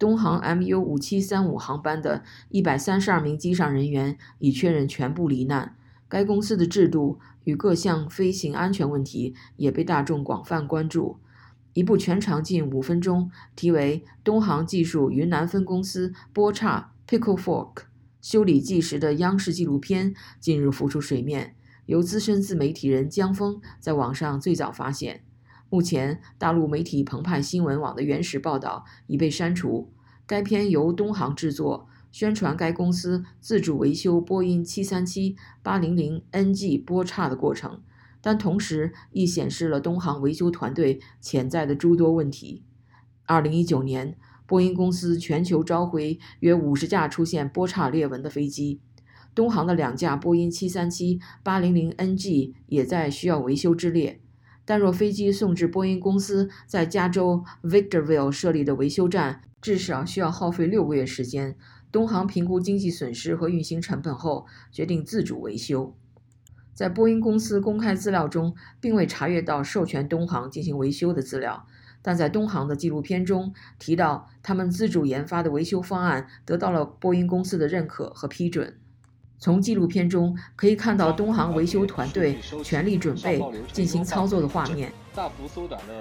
东航 MU 五七三五航班的一百三十二名机上人员已确认全部罹难。该公司的制度与各项飞行安全问题也被大众广泛关注。一部全长近五分钟、题为《东航技术云南分公司波刹 Pickle Fork 修理计时》的央视纪录片近日浮出水面，由资深自媒体人江峰在网上最早发现。目前，大陆媒体澎湃新闻网的原始报道已被删除。该片由东航制作，宣传该公司自主维修波音737-800 NG 波刹的过程，但同时亦显示了东航维修团队潜在的诸多问题。2019年，波音公司全球召回约50架出现波刹裂纹的飞机，东航的两架波音737-800 NG 也在需要维修之列。但若飞机送至波音公司在加州 Victorville 设立的维修站，至少需要耗费六个月时间。东航评估经济损失和运行成本后，决定自主维修。在波音公司公开资料中，并未查阅到授权东航进行维修的资料，但在东航的纪录片中提到，他们自主研发的维修方案得到了波音公司的认可和批准。从纪录片中可以看到东航维修团队全力准备进行操作的画面。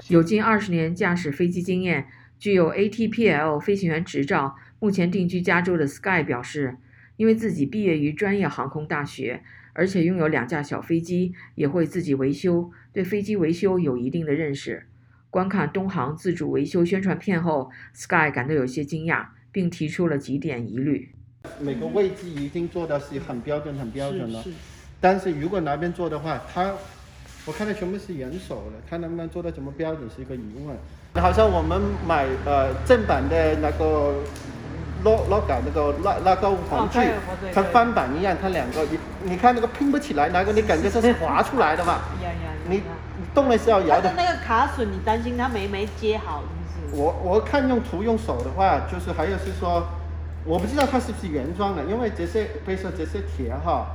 有近二十年驾驶飞机经验、具有 ATPL 飞行员执照、目前定居加州的 Sky 表示，因为自己毕业于专业航空大学，而且拥有两架小飞机，也会自己维修，对飞机维修有一定的认识。观看东航自主维修宣传片后，Sky 感到有些惊讶，并提出了几点疑虑。每个位置一定做的是很标准、很标准的。但是如果那边做的话，他我看到全部是人手的，他能不能做到这么标准是一个疑问。好像我们买呃正版的那个拉拉杆那个拉拉钩玩具，它翻版一样，它两个你你看那个拼不起来，那个你感觉它是滑出来的嘛？你你动的时候摇的。那个卡榫，你担心它没没接好，是不是？我我看用图用手的话，就是还有是说。我不知道它是不是原装的，因为这些，比如说这些铁哈，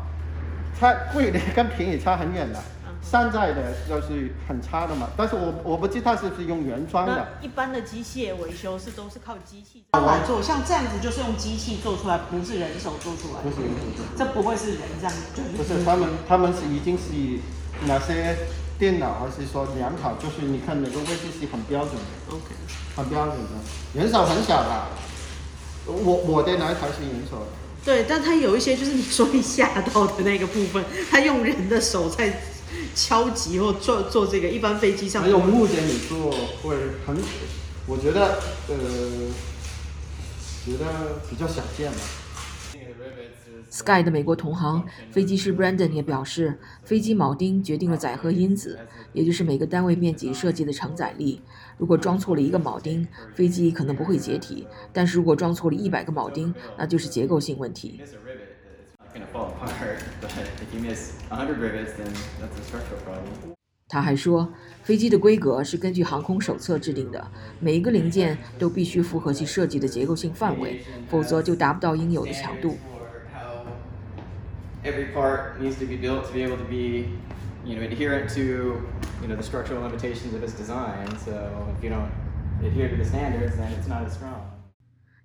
它贵的跟便宜差很远的，山寨的就是很差的嘛。但是我我不知道是不是用原装的。一般的机械维修是都是靠机器来做，像这样子就是用机器做出来，不是人手做出来。不是人手做。这不会是人这样就不是他们，他们是已经是哪些电脑还是说量好，就是你看哪个位置是很标准的。OK。很标准的，人手很小的。我我的那一台是银手的，对，但它有一些就是你说你吓到的那个部分，他用人的手在敲击或做做这个，一般飞机上用木件你做会很，我觉得呃，觉得比较少见吧。Sky 的美国同行飞机师 Brandon 也表示，飞机铆钉决定了载荷因子，也就是每个单位面积设计的承载力。如果装错了一个铆钉，飞机可能不会解体；但是如果装错了一百个铆钉，那就是结构性问题。他还说，飞机的规格是根据航空手册制定的，每一个零件都必须符合其设计的结构性范围，否则就达不到应有的强度。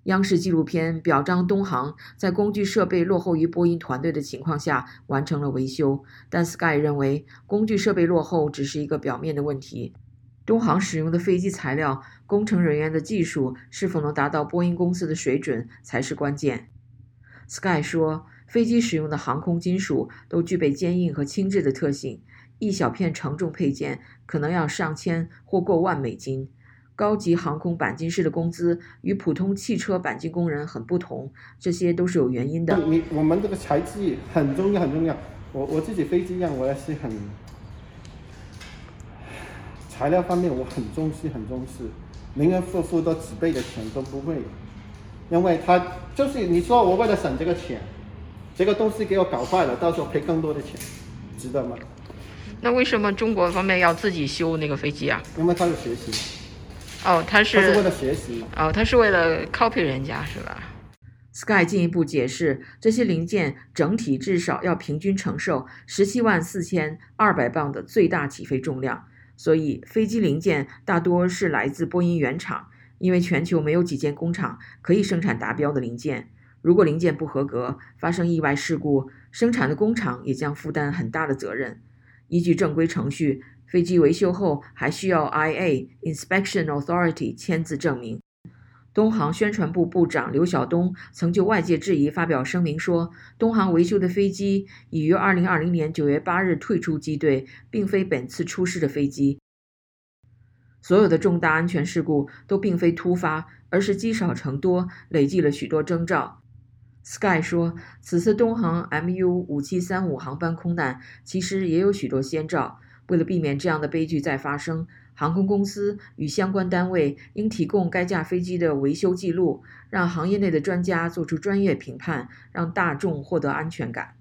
央视纪录片表彰东航在工具设备落后于波音团队的情况下完成了维修，但 Sky 认为工具设备落后只是一个表面的问题。东航使用的飞机材料、工程人员的技术是否能达到波音公司的水准才是关键。Sky 说。飞机使用的航空金属都具备坚硬和轻质的特性，一小片承重配件可能要上千或过万美金。高级航空钣金师的工资与普通汽车钣金工人很不同，这些都是有原因的。你我们这个材质很重要，很重要。我我自己飞机样，我也是很材料方面我很重视，很重视，宁愿付付多几倍的钱都不会，因为他就是你说我为了省这个钱。这个东西给我搞坏了，到时候赔更多的钱，值得吗？那为什么中国方面要自己修那个飞机啊？因为他是学习。哦，他是。他是为了学习。哦，他是为了 copy 人家是吧？Sky 进一步解释，这些零件整体至少要平均承受十七万四千二百磅的最大起飞重量，所以飞机零件大多是来自波音原厂。因为全球没有几间工厂可以生产达标的零件。如果零件不合格，发生意外事故，生产的工厂也将负担很大的责任。依据正规程序，飞机维修后还需要 IA Inspection Authority 签字证明。东航宣传部部长刘晓东曾就外界质疑发表声明说，东航维修的飞机已于2020年9月8日退出机队，并非本次出事的飞机。所有的重大安全事故都并非突发，而是积少成多，累计了许多征兆。Sky 说，此次东航 MU5735 航班空难其实也有许多先兆。为了避免这样的悲剧再发生，航空公司与相关单位应提供该架飞机的维修记录，让行业内的专家做出专业评判，让大众获得安全感。